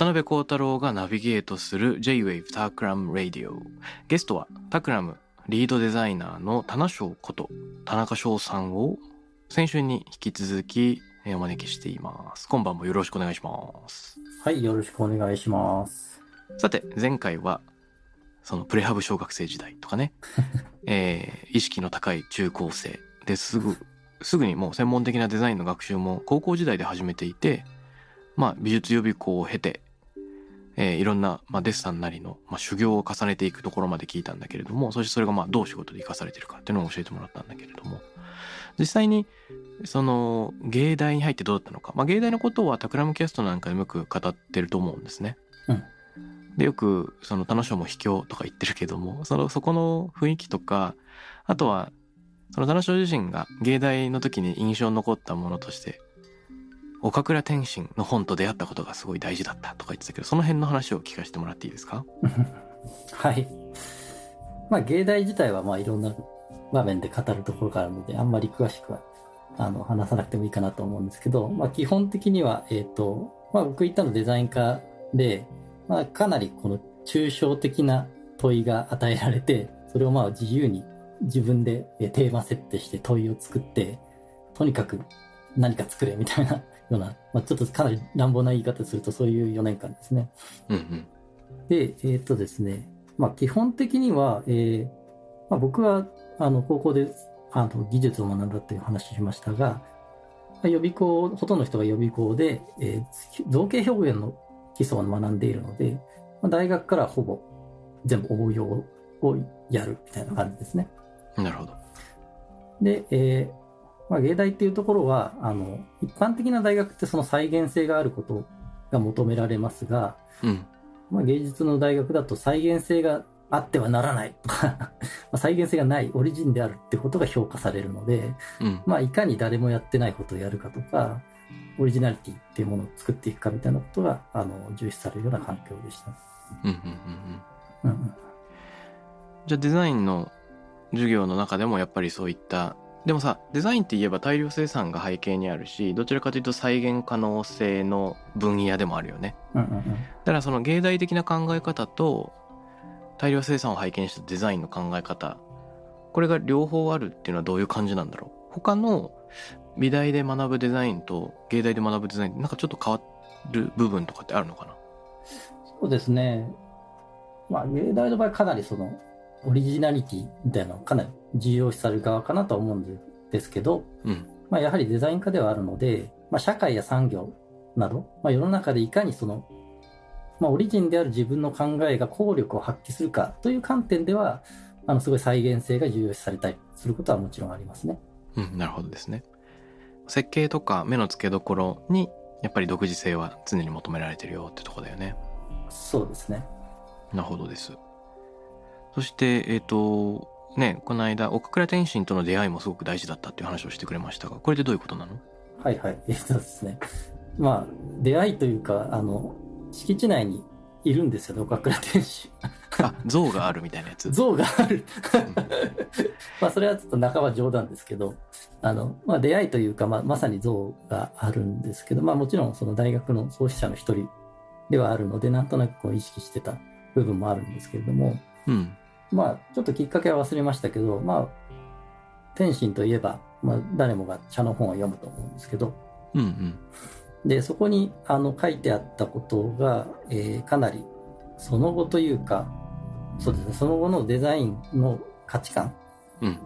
渡辺幸太郎がナビゲートする J-Wave タクラム Radio ゲストはタクラムリードデザイナーの田中翔こと田中翔さんを先週に引き続きえーお招きしています。今晩もよろしくお願いします。はい、よろしくお願いします。さて前回はそのプレハブ小学生時代とかね、えー意識の高い中高生ですぐすぐにもう専門的なデザインの学習も高校時代で始めていてまあ美術予備校を経て、えーいろんな、まあ、デッサンなりの、まあ、修行を重ねていくところまで聞いたんだけれどもそしてそれがまあどう仕事で生かされてるかっていうのを教えてもらったんだけれども。実際にその芸大に入ってどうだったのか、まあ、芸大のことはタクラムキャストなんかでもよく語ってると思うんですね。うん。でよくその楽しも秘境とか言ってるけどもそのそこの雰囲気とかあとはその田中自身が芸大の時に印象に残ったものとして岡倉天心の本と出会ったことがすごい大事だったとか言ってたけどその辺の話を聞かせてもらっていいですか？はい。まあ、芸大自体はまあいろんな場面で語るところがあるので、あんまり詳しくはあの話さなくてもいいかなと思うんですけど、まあ、基本的には、えっ、と、まあ、僕行ったのデザイン科で、まあ、かなりこの抽象的な問いが与えられて、それをまあ自由に自分でテーマ設定して問いを作って、とにかく何か作れみたいなような、まあ、ちょっとかなり乱暴な言い方するとそういう4年間ですね。うんうんで、えっ、とですね、まあ基本的には、えーまあ、僕はあの高校であの技術を学んだっていう話しましたが、まあ予備校、ほとんどの人が予備校で、えー造形表現の基礎を学んでいるので、まあ、大学からほぼ全部応用をやるみたいな感じですね。なるほどで、えーまあ、芸大っていうところは、あの、一般的な大学ってその再現性があることが求められますが、うん。まあ、芸術の大学だと再現性があってはならないとか まあ再現性がないオリジンであるってことが評価されるので、うん。まあ、いかに誰もやってないことをやるかとかオリジナリティっていうものを作っていくかみたいなことがあの重視されるような環境でした。じゃあデザインの授業の中でもやっぱりそういったでもさデザインって言えば大量生産が背景にあるしどちらかというと再現可能性の分野でもあるよね。うんうんうん。だからその芸大的な考え方と大量生産を背景にしたデザインの考え方これが両方あるっていうのはどういう感じなんだろう。他の美大で学ぶデザインと芸大で学ぶデザインってなんかちょっと変わる部分とかってあるのかな？そうですね。まあ、芸大の場合かなりその、オリジナリティみたいなのをかなり重要視される側かなとは思うんですけど、うんまあ、やはりデザイン科ではあるので、まあ、社会や産業など、まあ、世の中でいかにその、まあ、オリジンである自分の考えが効力を発揮するかという観点では、あの、すごい再現性が重要視されたりすることはもちろんありますね。うん、なるほどですね。設計とか目の付けどころにやっぱり独自性は常に求められてるよってとこだよね。そうですね。なるほどです。そして、えっ、と、ね、この間、岡倉天心との出会いもすごく大事だったっていう話をしてくれましたが、これでどういうことなの？はいはい。えっとですね。まあ、出会いというか、あの、敷地内にいるんですよね、岡倉天心。あ、像があるみたいなやつ？像がある。まあ、それはちょっと半ば冗談ですけど、あの、まあ、出会いというか、まあ、まさに像があるんですけど、まあ、もちろんその大学の創始者の一人ではあるので、なんとなくこう意識してた部分もあるんですけれども、うん。まあ、ちょっときっかけは忘れましたけど、まあ、天心といえば、まあ、誰もが茶の本を読むと思うんですけど、うんうん。で、そこにあの書いてあったことが、えーかなりその後というか、そうですね、その後のデザインの価値観うん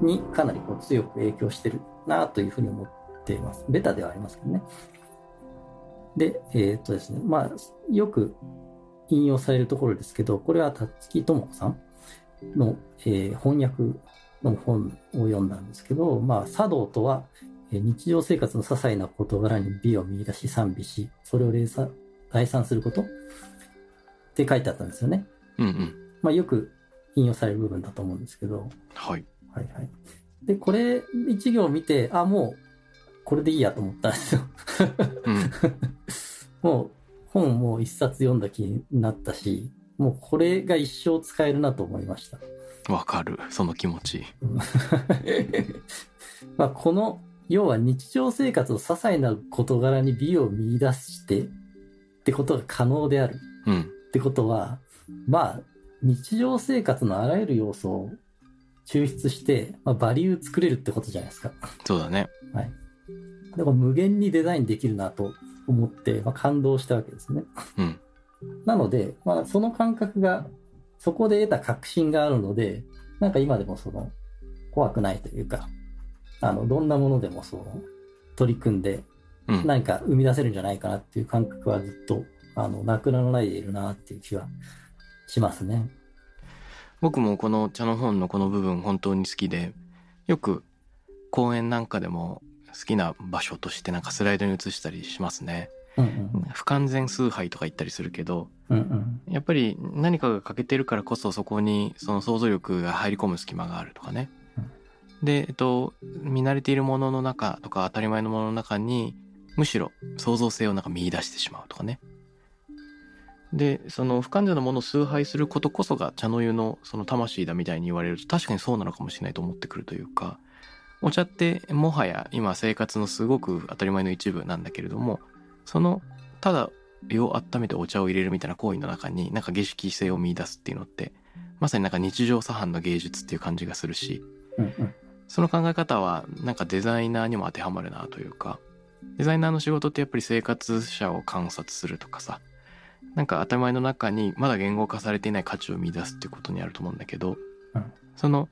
にかなりこう強く影響してるなというふうに思っています。ベタではありますけどね。で、えーっとですね、まあ、よく引用されるところですけど、これは辰木智子さんの、えー翻訳の本を読んだんですけど、まあ、茶道とは、えー日常生活の些細な事柄に美を見出し賛美し、それを礼賛礼賛することって書いてあったんですよね。うんうんまあ、よく引用される部分だと思うんですけど、はいはいはい。で、これ一行見て、あ、もう、これでいいやと思ったんですよ。うん もう、本もう一冊読んだ気になったし、もうこれが一生使えるなと思いました。わかるその気持ち まあこの、要は日常生活の些細な事柄に美を見出してってことが可能であるうんってことは、まあ、日常生活のあらゆる要素を抽出して、まあ、バリュー作れるってことじゃないですか。そうだねはい。だから無限にデザインできるなと思って、まあ、感動したわけですね。うんなので、まあ、その感覚が、そこで得た確信があるので、なんか今でもその、怖くないというか、あの、どんなものでもその、取り組んで、うん何か生み出せるんじゃないかなっていう感覚はずっと、あの、なくならないでいるなっていう気はしますね。僕もこの茶の本のこの部分本当に好きでよく公園なんかでも好きな場所としてなんかスライドに移したりしますね。不完全崇拝とか言ったりするけど。やっぱり何かが欠けてるからこそそこにその想像力が入り込む隙間があるとかね。で、えっと、見慣れているものの中とか当たり前のものの中にむしろ創造性をなんか見出してしまうとかね。でその不完全なものを崇拝することこそが茶の湯のその魂だみたいに言われると確かにそうなのかもしれないと思ってくるというかお茶ってもはや今生活のすごく当たり前の一部なんだけれどもそのただ湯を温めてお茶を入れるみたいな行為の中になんか儀式性を見出すっていうのってまさになんか日常茶飯の芸術っていう感じがするしうんうん。その考え方はなんかデザイナーにも当てはまるなというかデザイナーの仕事ってやっぱり生活者を観察するとかさなんか当たり前の中にまだ言語化されていない価値を見出すっていうことにあると思うんだけど、うんその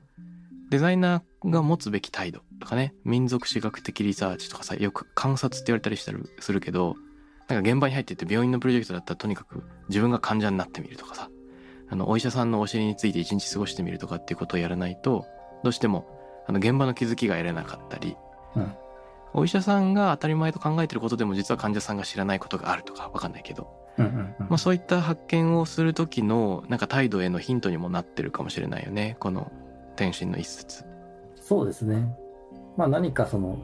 デザイナーが持つべき態度とかね民族史学的リサーチとかさよく観察って言われたりしたりするけどなんか現場に入ってって病院のプロジェクトだったらとにかく自分が患者になってみるとかさあのお医者さんのお尻について一日過ごしてみるとかっていうことをやらないとどうしてもあの現場の気づきが得れなかったり、うん。お医者さんが当たり前と考えてることでも実は患者さんが知らないことがあるとかわかんないけど、うんうんうん。まあ、そういった発見をする時のなんか態度へのヒントにもなってるかもしれないよね。この天心の一節。そうですね。まあ何かその、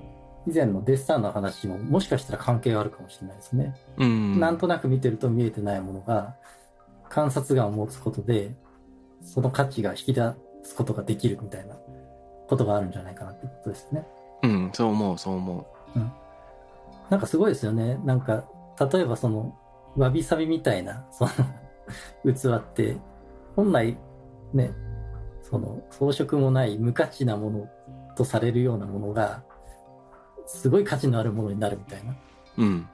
以前のデッサンの話ももしかしたら関係があるかもしれないですね。うん、なんとなく見てると見えてないものが、観察眼を持つことで、その価値が引き出すことができるみたいなことがあるんじゃないかなってことですね。うん、そう思うそう思なんかすごいですよね。なんか、例えばその、わびさびみたいな、その、器って、本来、ね、その、装飾もない無価値なものとされるようなものが、すごい価値のあるものになるみたいな。う。うん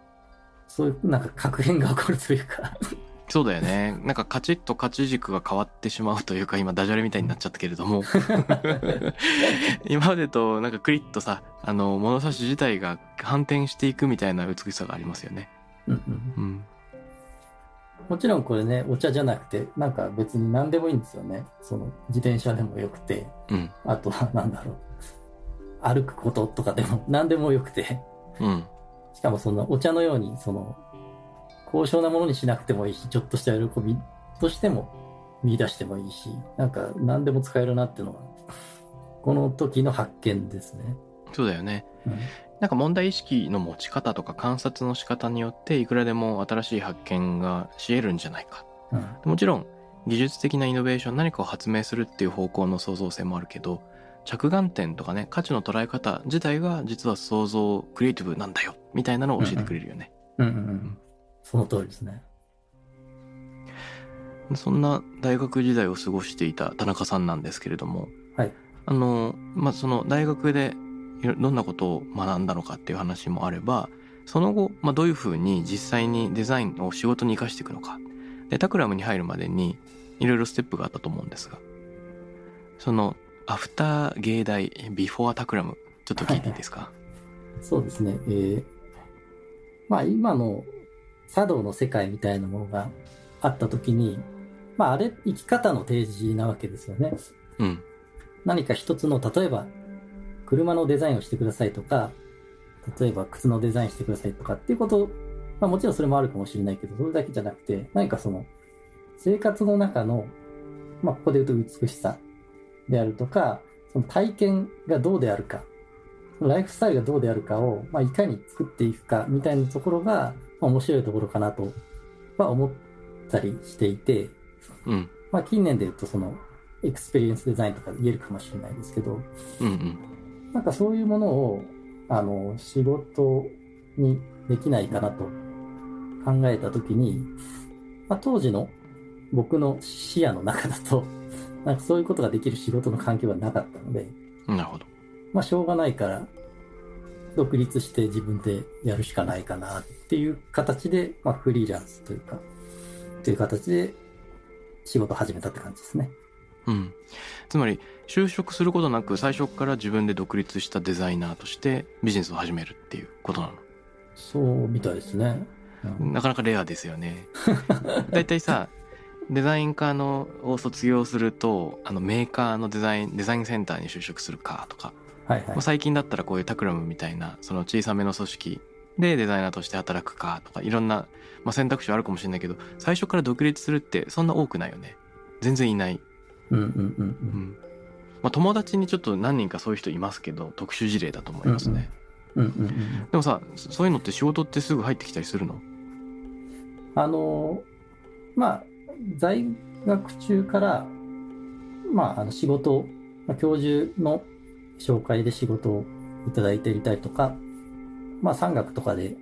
そういう、なんか確変が起こるというか。そうだよね。なんかカチッと価値軸が変わってしまうというか、今ダジャレみたいになっちゃったけれども。今までとなんかクリッとさ、あの、物差し自体が反転していくみたいな美しさがありますよね。うんうんうん。もちろんこれね、お茶じゃなくて、なんか別に何でもいいんですよね。その、自転車でもよくて、うん。あとはなんだろう。歩くこととかでも何でもよくて。うん。しかもそのお茶のように、その、高尚なものにしなくてもいいし、ちょっとした喜びとしても見出してもいいし、なんか何でも使えるなっていうのは、この時の発見ですね。そうだよね。うんなんか問題意識の持ち方とか観察の仕方によっていくらでも新しい発見がし得るんじゃないか。うんもちろん技術的なイノベーション何かを発明するっていう方向の創造性もあるけど着眼点とかね価値の捉え方自体が実は創造クリエイティブなんだよみたいなのを教えてくれるよね。うんうんうん。その通りですね。そんな大学時代を過ごしていた田中さんなんですけれども、はいあのまあその大学でどんなことを学んだのかっていう話もあればその後、まあ、どういうふうに実際にデザインを仕事に生かしていくのかでタクラムに入るまでにいろいろステップがあったと思うんですがそのアフター芸大ビフォータクラムちょっと聞いていいですか、そうですね。えーまあ今の茶道の世界みたいなものがあったときに、まああれ、生き方の提示なわけですよね。うん何か一つの、例えば、車のデザインをしてくださいとか、例えば靴のデザインしてくださいとかっていうこと、まあもちろんそれもあるかもしれないけど、それだけじゃなくて、何かその、生活の中の、まあここで言うと美しさであるとか、その体験がどうであるか、ライフスタイルがどうであるかを、まあいかに作っていくかみたいなところが、まあ面白いところかなとは思ったりしていて、うん。まあ近年で言うとその、エクスペリエンスデザインとか言えるかもしれないですけど、うんうんなんかそういうものを、あの、仕事にできないかなと考えたときに、まあ、当時の僕の視野の中だと、なんかそういうことができる仕事の環境がなかったので、なるほどまあしょうがないから、独立して自分でやるしかないかなっていう形で、まあフリーランスというか、という形で仕事を始めたって感じですね。うん、つまり就職することなく最初から自分で独立したデザイナーとしてビジネスを始めるっていうことなそうみたいですね。うん。のなかなかレアですよね。だいたいさデザイン科のを卒業するとあのメーカーのデザインデザインセンターに就職するかとか、はいはい。まあ。最近だったらこういうタクラムみたいなその小さめの組織でデザイナーとして働くかとかいろんな、まあ、選択肢はあるかもしれないけど最初から独立するってそんな多くないよね。全然いないうんうんうんう。うんんまあ、友達にちょっと何人かそういう人いますけど特殊事例だと思いますね、うんうんうんうん。でもさそそういうのって仕事ってすぐ入ってきたりするの？あの、まあ、在学中から、まあ、あの仕事を、まあ、教授の紹介で仕事をいただいていたりとか、まあ、産学とかで、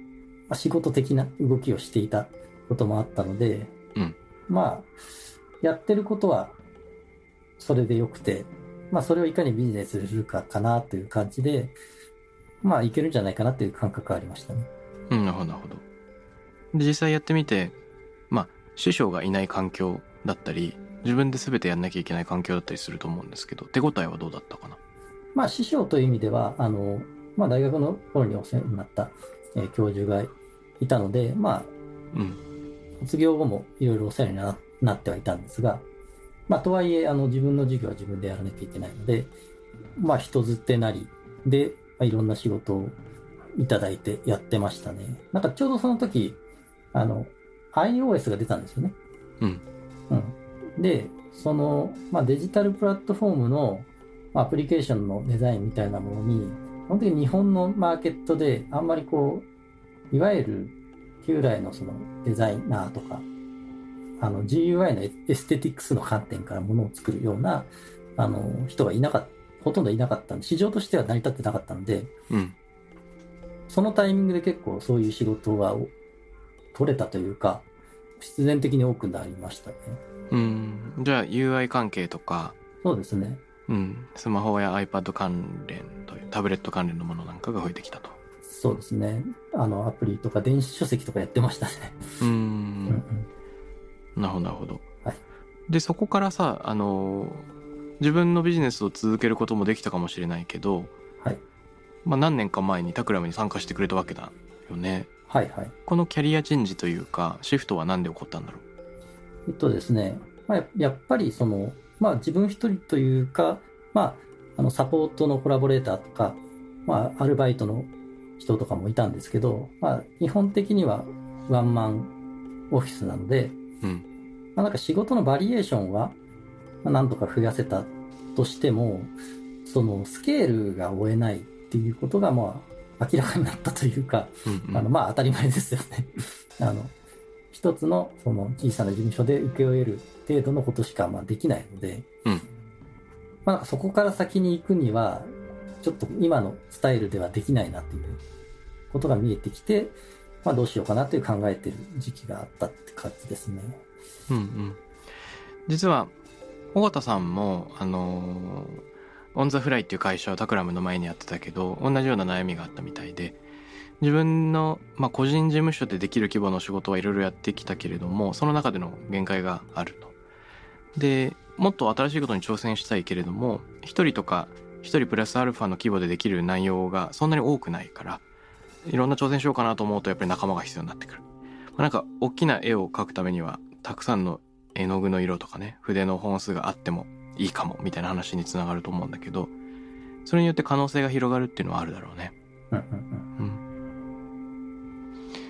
まあ、仕事的な動きをしていたこともあったので、うんまあ、やってることは、それでよくて、まあ、それをいかにビジネスするかかなという感じで、まあ、いけるんじゃないかなという感覚がありましたね。うんなるほどなるほど。で実際やってみてまあ師匠がいない環境だったり自分で全てやんなきゃいけない環境だったりすると思うんですけど手応えはどうだったかな？まあ、師匠という意味では、あの、まあ、大学の頃にお世話になった、えー教授がいたので、まうん。あ、卒業後もいろいろお世話にななってはいたんですが、まあ、とはいえ、あの、自分の授業は自分でやらなきゃいけないので、まあ、人づてなりで、まあ、いろんな仕事をいただいてやってましたね。なんかちょうどその時、あの、iOS が出たんですよね。うんうん。で、その、まあ、デジタルプラットフォームの、まあ、アプリケーションのデザインみたいなものに、本当に日本のマーケットであんまりこう、いわゆる旧来のそのデザイナーとか、あの GUI のエステティックスの観点からものを作るような、あの、人がいなかった、ほとんどいなかったんで、市場としては成り立ってなかったんで、うんそのタイミングで結構そういう仕事はお取れたというか、必然的に多くなりましたね。うんじゃあ UI 関係とかそうですね。うん、スマホや iPad 関連というタブレット関連のものなんかが増えてきたと。そうですね。あの、アプリとか電子書籍とかやってましたね。うんうんなるほどなるほど。はいでそこからさあの自分のビジネスを続けることもできたかもしれないけど、はいまあ、何年か前にタクラムに参加してくれたわけだよね。はいはい。このキャリアチェンジというかシフトは何で起こったんだろえっとですね、まあ、ややっぱりその、まあ自分一人というか、まあ、あのサポートのコラボレーターとか、まあアルバイトの人とかもいたんですけど、まあ基本的にはワンマンオフィスなので、う。うんまあなんか仕事のバリエーションは、まあ、なんとか増やせたとしても、そのスケールが追えないっていうことがまあ明らかになったというか、うんうんあの、まあ当たり前ですよね。あの、一つのその小さな事務所で請け負える程度のことしかまあできないので、うんまあそこから先に行くには、ちょっと今のスタイルではできないなっていうことが見えてきて、まあどうしようかなという考えてる時期があったって感じですね。うんうん実は尾形さんもあのオン・ザ・フライっていう会社をタクラムの前にやってたけど同じような悩みがあったみたいで自分の、まあ、個人事務所でできる規模の仕事はいろいろやってきたけれどもその中での限界があると。でもっと新しいことに挑戦したいけれども1人とか1人プラスアルファの規模でできる内容がそんなに多くないからいろんな挑戦しようかなと思うとやっぱり仲間が必要になってくる。まあなんか大きな絵を描くためにはたくさんの絵の具の色とかね筆の本数があってもいいかもみたいな話につながると思うんだけどそれによって可能性が広がるっていうのはあるだろうね。うん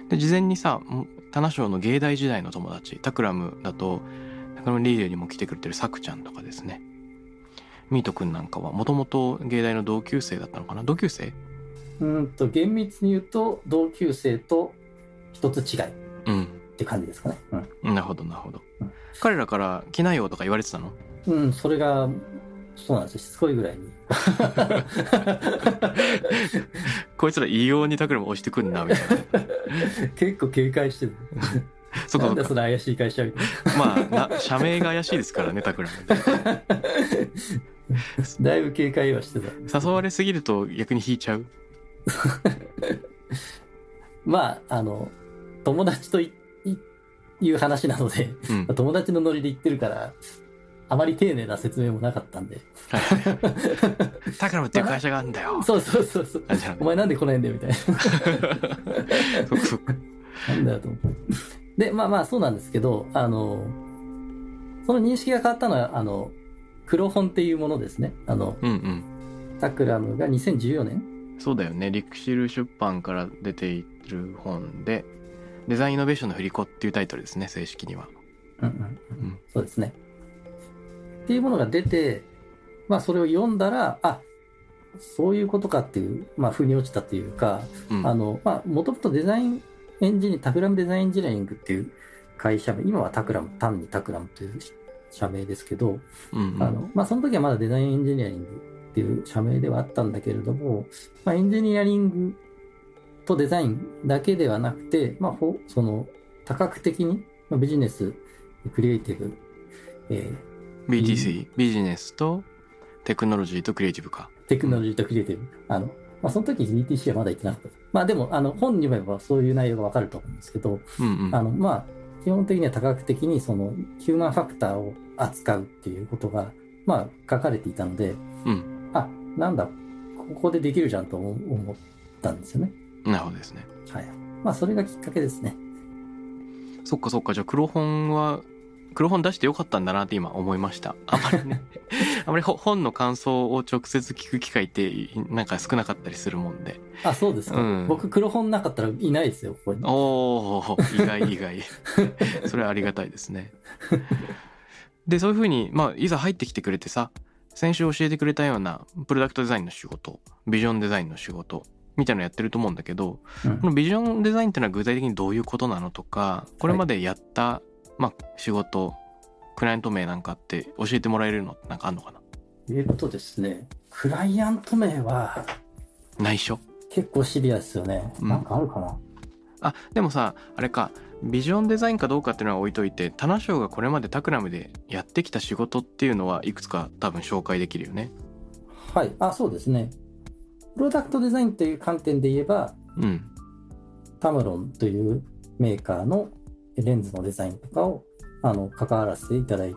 で事前にさ棚賞の芸大時代の友達タクラムだとタクラムリーデーにも来てくれてるさくちゃんとかですね。ミートくんなんかはもともと芸大の同級生だったのかな？同級生？うん。うんと、厳密に言うと、同級生と一つ違いっうんて感じですかね。うん。なるほどなるほどうん彼らから来ないよとか言われてたの？うん、それが、そうなんですよ。しつこいぐらいに。こいつら異様にタクラム押してくんなみたいな 結構警戒してる。なんだそこそこその怪しい会社みたいまあな社名が怪しいですからねタクラムな。だいぶ警戒はしてた。誘われすぎると逆に引いちゃう？まあ、あの、友達といいいう話なので、うん 友達のノリで言ってるから、あまり丁寧な説明もなかったんで。タクラムっていう会社があるんだよ そうそうそうそう。お前なんで来ないんだよみたいな。そっかそっかなんだよと思って。で、まあまあそうなんですけど、あの、その認識が変わったのは、あの、黒本っていうものですね。あの、うんうんタクラムが2014年そうだよね。リクシル出版から出ている本でデザインイノベーションの振り子っていうタイトルですね正式には。うんうんうん。そうですね。っていうものが出て、まあそれを読んだら、あ、そういうことかっていう、まあ、腑に落ちたっていうか、うん。あの、まあ、もともとデザインエンジニア、 Takramデザインエンジニアリングっていう会社名、今は Takram、単に Takramという社名ですけど、うんうん。あの、まあ、その時はまだデザインエンジニアリングっていう社名ではあったんだけれども、まあ、エンジニアリングとデザインだけではなくて、まあ、ほその、多角的に、まあ、ビジネス、クリエイティブ、え BTC ビジネスとテクノロジーとクリエイティブかーテクノロジーとクリエイティブ。あの、まあ、その時 BTC はまだ言ってなかった。まあ、でも、あの、本に読めばそういう内容がわかると思うんですけど、うんうんあの、まあ、基本的には多角的にその、ヒューマンファクターを扱うっていうことが、まあ、書かれていたので、うんあ、なんだ、ここでできるじゃんと思思ったんですよね。なるほどですねはい。まあ、それがきっかけですね。そっかそっかじゃあ黒本は黒本出してよかったんだなって今思いましたあまりね あまりほ本の感想を直接聞く機会ってなんか少なかったりするもんであ、そうですか。うん僕、黒本なかったらいないですよ、ここに。おお意外意外 それはありがたいですねでそういうふうにまあいざ入ってきてくれてさ先週教えてくれたようなプロダクトデザインの仕事ビジョンデザインの仕事みたいなのやってると思うんだけどうんこのビジョンデザインってのは具体的にどういうことなのとかこれまでやった、まあ仕事クライアント名なんかって教えてもらえるのってなんかあんのかな？えっとですね、クライアント名は内緒？結構シビアですよね。うんなんかあるかな？あでもさあれかビジョンデザインかどうかっていうのは置いといて棚賞がこれまでタクラムでやってきた仕事っていうのはいくつか多分紹介できるよねはい。あ、そうですね。プロダクトデザインという観点で言えば、うんタムロンというメーカーのレンズのデザインとかを、あの、関わらせていただい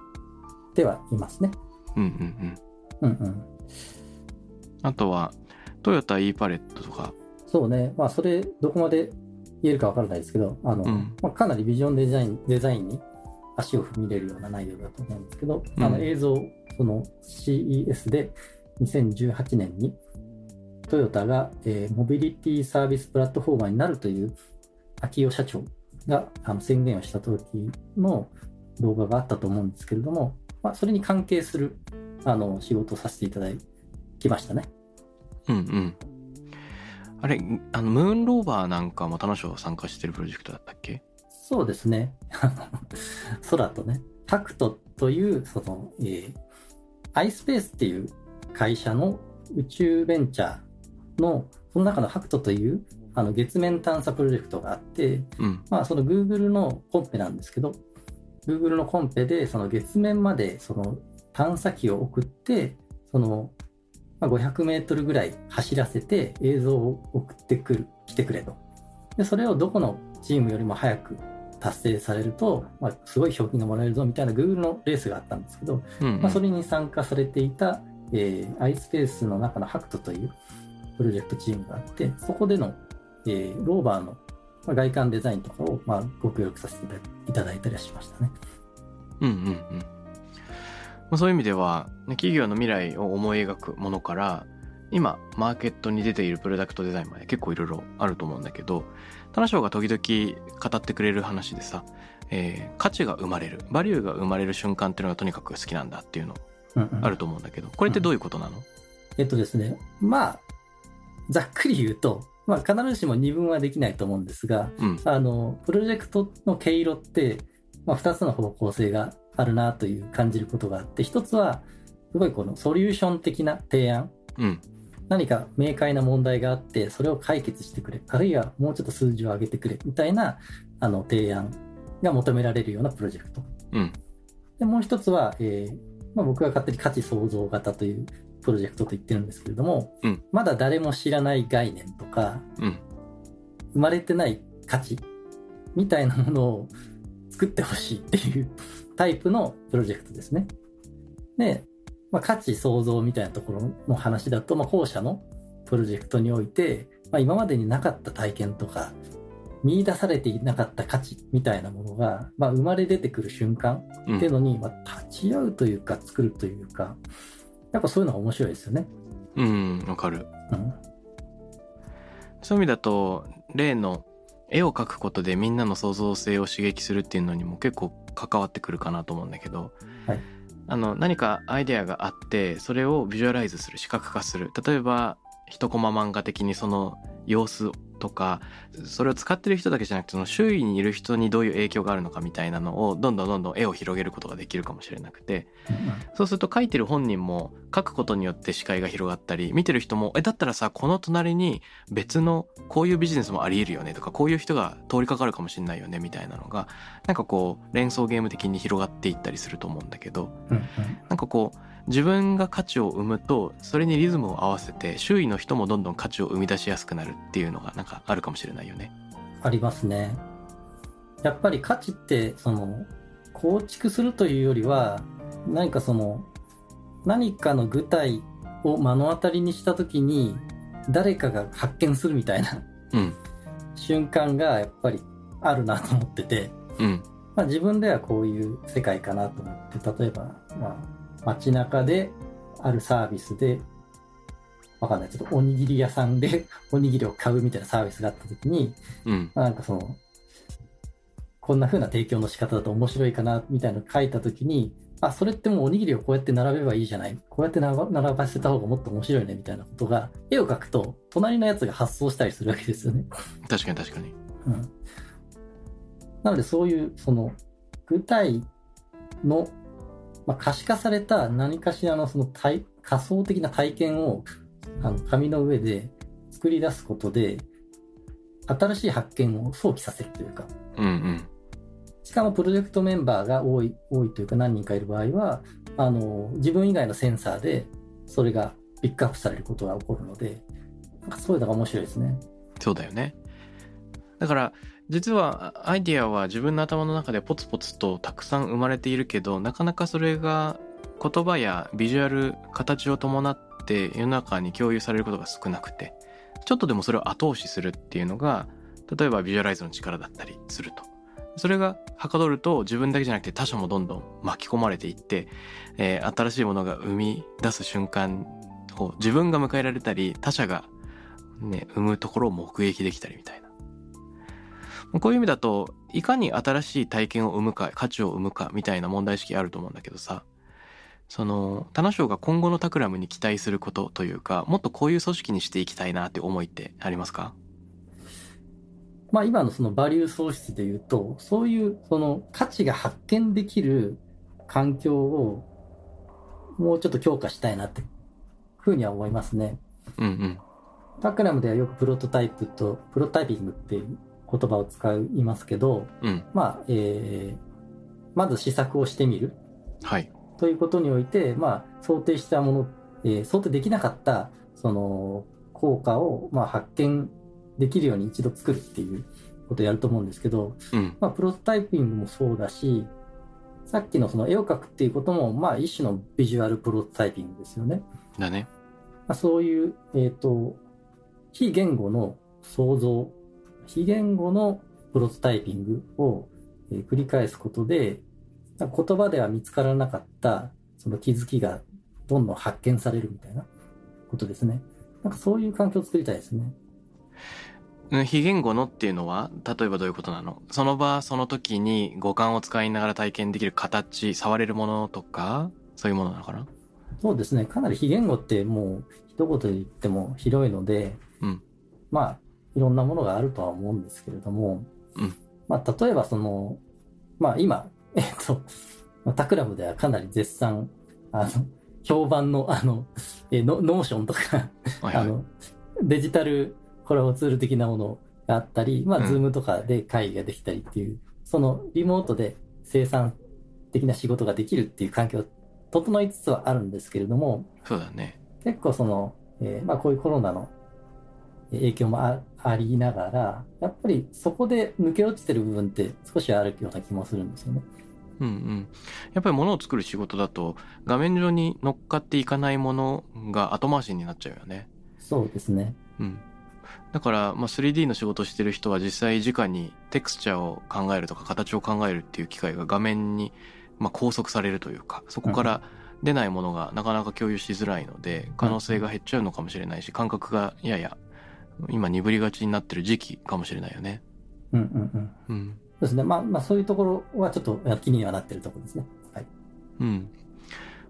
てはいますね。うんうんうんうんうん。あとはトヨタ e パレットとかそうね。まあ、それ、どこまで言えるかわからないですけど、あの、うん。まあ、かなりビジョンデザイン、デザインに足を踏み入れるような内容だと思うんですけど、あの、うん映像、その CES で2018年にトヨタが、えーモビリティサービスプラットフォーマーになるという秋代社長があの宣言をした時の動画があったと思うんですけれども、まあ、それに関係するあの仕事をさせていただきましたね。うんうんあれあのムーンローバーなんかも棚賞参加してるプロジェクトだったっけ？そうですね。空とね、タクトという、その、えー、iSpace っていう会社の宇宙ベンチャーの、その中のハクトという、あの、月面探査プロジェクトがあって、うん。まあ、その Google のコンペなんですけど、Google のコンペで、その月面まで、その探査機を送って、その、まあ、500メートルぐらい走らせて映像を送ってくる、来てくれと。で、それをどこのチームよりも早く達成されると、まあ、すごい賞金がもらえるぞみたいな Google のレースがあったんですけど、うんうんまあ、それに参加されていた、えー、iSpace の中の HACT というプロジェクトチームがあって、そこでの、えーローバーのまあ外観デザインとかを、まあ、ご協力させていただいたりはしましたね。うんうんうんまあそういう意味ではね企業の未来を思い描くものから今マーケットに出ているプロダクトデザインまで結構いろいろあると思うんだけど田中翔が時々語ってくれる話でさ、えー価値が生まれるバリューが生まれる瞬間っていうのがとにかく好きなんだっていうのうんうん。あると思うんだけどこれってどういうことなの、えっとですね、まあ、ざっくり言うと、まあ、必ずしも二分はできないと思うんですが、うん。あの、プロジェクトの毛色って、まあ、二つの方向性があるなという感じることがあって、一つは、すごいこのソリューション的な提案。うん何か明快な問題があって、それを解決してくれ。あるいはもうちょっと数字を上げてくれ。みたいな、あの、提案が求められるようなプロジェクト。うんで、もう一つは、えーまあ、僕が勝手に価値創造型というプロジェクトと言ってるんですけれども、うんまだ誰も知らない概念とか、うん生まれてない価値みたいなものを作ってほしいっていうタイプのプロジェクトですね。で、まあ、価値創造みたいなところの話だと、まあ、後者のプロジェクトにおいて、まあ、今までになかった体験とか、見出されていなかった価値みたいなものが、まあ、生まれ出てくる瞬間うんっていうのに、まあ、立ち会うというか、作るというか、やっぱそういうのが面白いですよね。うんわかるうん。そういう意味だと例の絵を描くことでみんなの創造性を刺激するっていうのにも結構関わってくるかなと思うんだけど、はい。あの何かアイデアがあってそれをビジュアライズする視覚化する。例えば一コマ漫画的にその様子とかそれを使ってる人だけじゃなくてその周囲にいる人にどういう影響があるのかみたいなのをどんどんどんどん絵を広げることができるかもしれなくてそうすると書いてる本人も書くことによって視界が広がったり見てる人もえだったらさこの隣に別のこういうビジネスもありえるよねとかこういう人が通りかかるかもしれないよねみたいなのがなんかこう連想ゲーム的に広がっていったりすると思うんだけどなんかこう自分が価値を生むとそれにリズムを合わせて周囲の人もどんどん価値を生み出しやすくなるっていうのがなんかあるかもしれないよね。ありますね。やっぱり価値って、その、構築するというよりは、何かその、何かの具体を目の当たりにしたときに、誰かが発見するみたいなうん瞬間がやっぱりあるなと思ってて、うんまあ、自分ではこういう世界かなと思って、例えば、まあ、街中であるサービスで、わかんない、ちょっとおにぎり屋さんで おにぎりを買うみたいなサービスがあったときに、うんまあなんかその、こんな風な提供の仕方だと面白いかな、みたいなの書いたときに、あ、それってもうおにぎりをこうやって並べばいいじゃない？こうやって並ば並ばせた方がもっと面白いね、みたいなことが、絵を描くと、隣のやつが発想したりするわけですよね。確かに確かに。うん。なのでそういう、その、具体の、まあ、可視化された何かしらのその体仮想的な体験を、あの、紙の上で作り出すことで、新しい発見を想起させるというか、うんうんしかもプロジェクトメンバーが多い、多いというか何人かいる場合は、あの、自分以外のセンサーで、それがピックアップされることが起こるので、なんかそういうのが面白いですね。そうだよね。だから実はアイディアは自分の頭の中でポツポツとたくさん生まれているけどなかなかそれが言葉やビジュアル形を伴って世の中に共有されることが少なくてちょっとでもそれを後押しするっていうのが例えばビジュアライズの力だったりすると。それがはかどると自分だけじゃなくて他者もどんどん巻き込まれていって、えー新しいものが生み出す瞬間を自分が迎えられたり他者がね、生むところを目撃できたりみたいな。こういう意味だと、いかに新しい体験を生むか、価値を生むかみたいな問題意識あると思うんだけどさ、その、田中が今後のタクラムに期待することというか、もっとこういう組織にしていきたいなって思いってありますか？まあ今のそのバリュー創出で言うと、そういうその価値が発見できる環境をもうちょっと強化したいなってふうには思いますね。うんうん。タクラムではよくプロトタイプとプロタイピングって言葉を使いますけど、うん。まあ、えー、まず試作をしてみるはい。ということにおいて、まあ、想定したもの、えー想定できなかった、その、効果を、まあ、発見できるように一度作るっていうことをやると思うんですけど、うん。まあ、プロトタイピングもそうだし、さっきのその絵を描くっていうことも、まあ、一種のビジュアルプロトタイピングですよね。だね。まあ、そういう、えっ、と、非言語の想像、非言語のプロトタイピングを、えー繰り返すことで、言葉では見つからなかった、その気づきがどんどん発見されるみたいなことですね。なんかそういう環境を作りたいですね。うん非言語のっていうのは、例えばどういうことなの？その場、その時に五感を使いながら体験できる形、触れるものとか、そういうものなのかな？そうですね。かなり非言語ってもう一言で言っても広いので、うんまあ、いろんなものがあるとは思うんですけれども、うんまあ、例えばその、まあ今、えっと、まあ Takramではかなり絶賛、あの、評判のあの、えノ Notionとか、はいはい。あの、デジタルコラボツール的なものがあったり、まあ、うん Zoomとかで会議ができたりっていう、そのリモートで生産的な仕事ができるっていう環境、整いつつはあるんですけれども、そうだね。結構その、えーまあこういうコロナの影響もあありながら、やっぱりそこで抜け落ちてる部分って少しあるような気もするんですよね。うんうん。やっぱり物を作る仕事だと、画面上に乗っかっていかないものが後回しになっちゃうよね。そうですね。うん。だから、まあ、3D の仕事をしてる人は実際直にテクスチャーを考えるとか形を考えるっていう機会が画面に、まあ、拘束されるというか、そこから出ないものがなかなか共有しづらいので、可能性が減っちゃうのかもしれないし、感覚がやや今鈍りがちになってる時期かもしれないよね。うんうんうん。うん。そうですね。まあまあそういうところはちょっと気にはなってるところですね。はい。うん。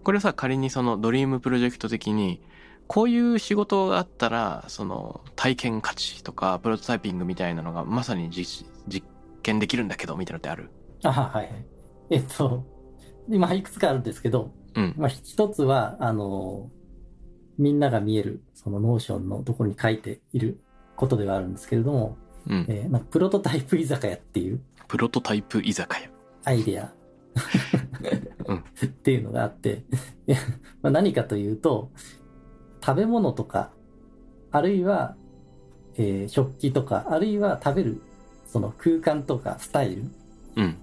これさ、仮にそのドリームプロジェクト的に、こういう仕事があったら、その体験価値とかプロトタイピングみたいなのがまさに実実験できるんだけど、みたいなのってある？あはいはい。えっと、今いくつかあるんですけど、うん。まあ一つは、あの、みんなが見える、その Notionのところに書いていることではあるんですけれども、うん。えーなんかプロトタイプ居酒屋っていうプロトタイプ居酒屋。アイデア、うんっていうのがあって、まあ、何かというと、食べ物とか、あるいは、えー食器とか、あるいは食べる、その空間とかスタイル、うん。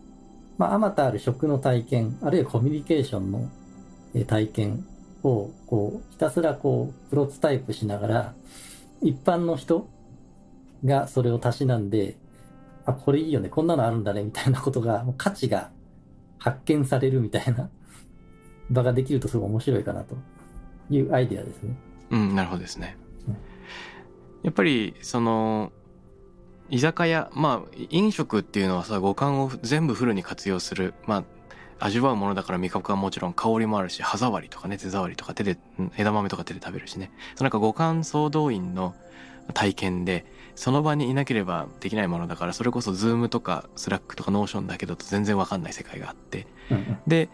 まあ、あまたある食の体験、あるいはコミュニケーションのえー体験を、こう、ひたすらこう、プロトタイプしながら、一般の人がそれをたしなんで、あ、これいいよね、こんなのあるんだね、みたいなことが、価値が発見されるみたいな場ができるとすごい面白いかなというアイデアですね。うん、なるほどですねうん。やっぱり、その、居酒屋、まあ、飲食っていうのはさ、五感を全部フルに活用する。まあ、味わうものだから味覚はもちろん香りもあるし、歯触りとかね、手触りとか手で、うん枝豆とか手で食べるしね。そのなんか五感総動員の体験で、その場にいなければできないものだから、それこそ Zoomとか Slackとか Notionだけだと全然わかんない世界があって。うんうんで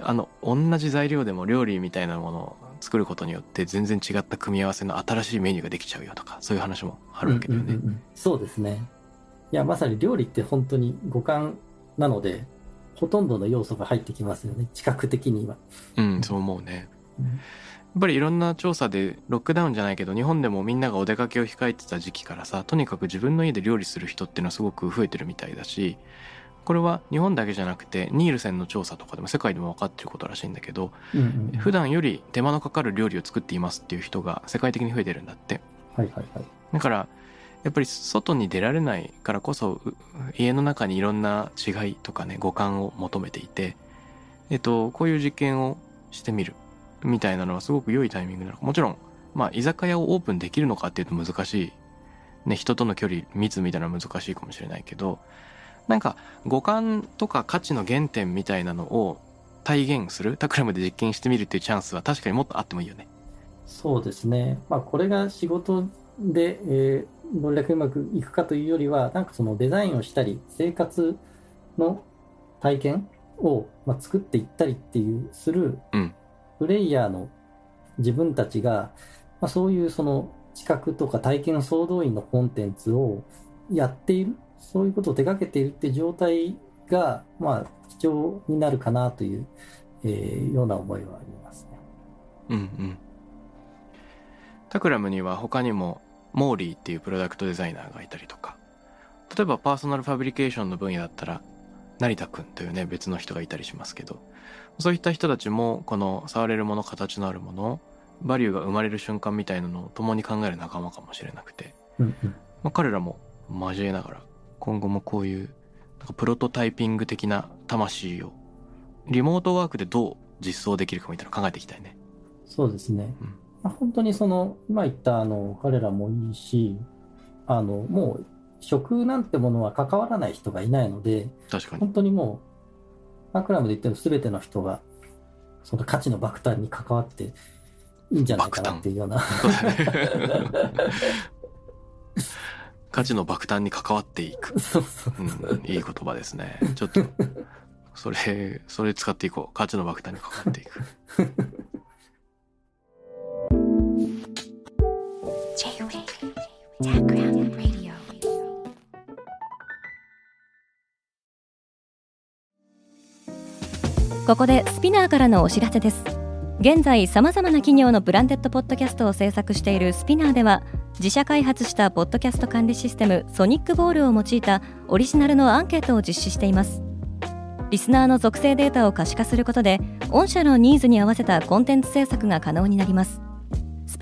あの同じ材料でも料理みたいなものを作ることによって全然違った組み合わせの新しいメニューができちゃうよとかそういう話もあるわけだよね。うんうんうんうんそうですね。いや、まさに料理って本当に五感なので、ほとんどの要素が入ってきますよね、知覚的には。うん、そう思うね。うんやっぱりいろんな調査でロックダウンじゃないけど日本でもみんながお出かけを控えてた時期からさとにかく自分の家で料理する人っていうのはすごく増えてるみたいだしこれは日本だけじゃなくてニールセンの調査とかでも世界でも分かってることらしいんだけどうんうんうん普段より手間のかかる料理を作っていますっていう人が世界的に増えてるんだって。はいはいはい。だからやっぱり外に出られないからこそ家の中にいろんな違いとかね五感を求めていて、えっと、こういう実験をしてみるみたいなのはすごく良いタイミングなのもちろんまあ居酒屋をオープンできるのかっていうと難しい、ね、人との距離密みたいなのは難しいかもしれないけどなんか五感とか価値の原点みたいなのを体現するタクラムで実験してみるっていうチャンスは確かにもっとあってもいいよね。そうですね。まあ、これが仕事で、えーどれだけうまくいくかというよりは、なんかそのデザインをしたり、生活の体験を、まあ、作っていったりっていう、するうん、プレイヤーの自分たちが、まあ、そういうその知覚とか体験総動員のコンテンツをやっている、そういうことを手掛けているっていう状態が、まあ、貴重になるかなという、えーような思いはありますね。うんうん。タクラムには他にもモーリーっていうプロダクトデザイナーがいたりとか、例えばパーソナルファブリケーションの分野だったら成田くんというね別の人がいたりしますけどそういった人たちもこの触れるもの形のあるものバリューが生まれる瞬間みたいなのを共に考える仲間かもしれなくて、うんうん。まあ、彼らも交えながら今後もこういうなんかプロトタイピング的な魂をリモートワークでどう実装できるかみたいなの考えていきたいね。そうですね。うんまあ、本当にその、今言ったあの、彼らもいいし、あの、もう、食なんてものは関わらない人がいないので、確かに。本当にもう、マクラムで言ってる全ての人が、その価値の爆誕に関わっていいんじゃないかなっていうような。価値の爆誕に関わっていく。そうそううん、いい言葉ですね。ちょっと、それ、それ使っていこう。価値の爆誕に関わっていく。ここで SPINEARからのお知らせです。現在さまざまな企業のブランデッドポッドキャストを制作している SPINEARでは自社開発したポッドキャスト管理システム SonicBowl を用いたオリジナルのアンケートを実施しています。リスナーの属性データを可視化することで御社のニーズに合わせたコンテンツ制作が可能になります。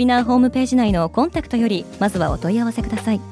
SPINEARホームページ内のコンタクトよりまずはお問い合わせください。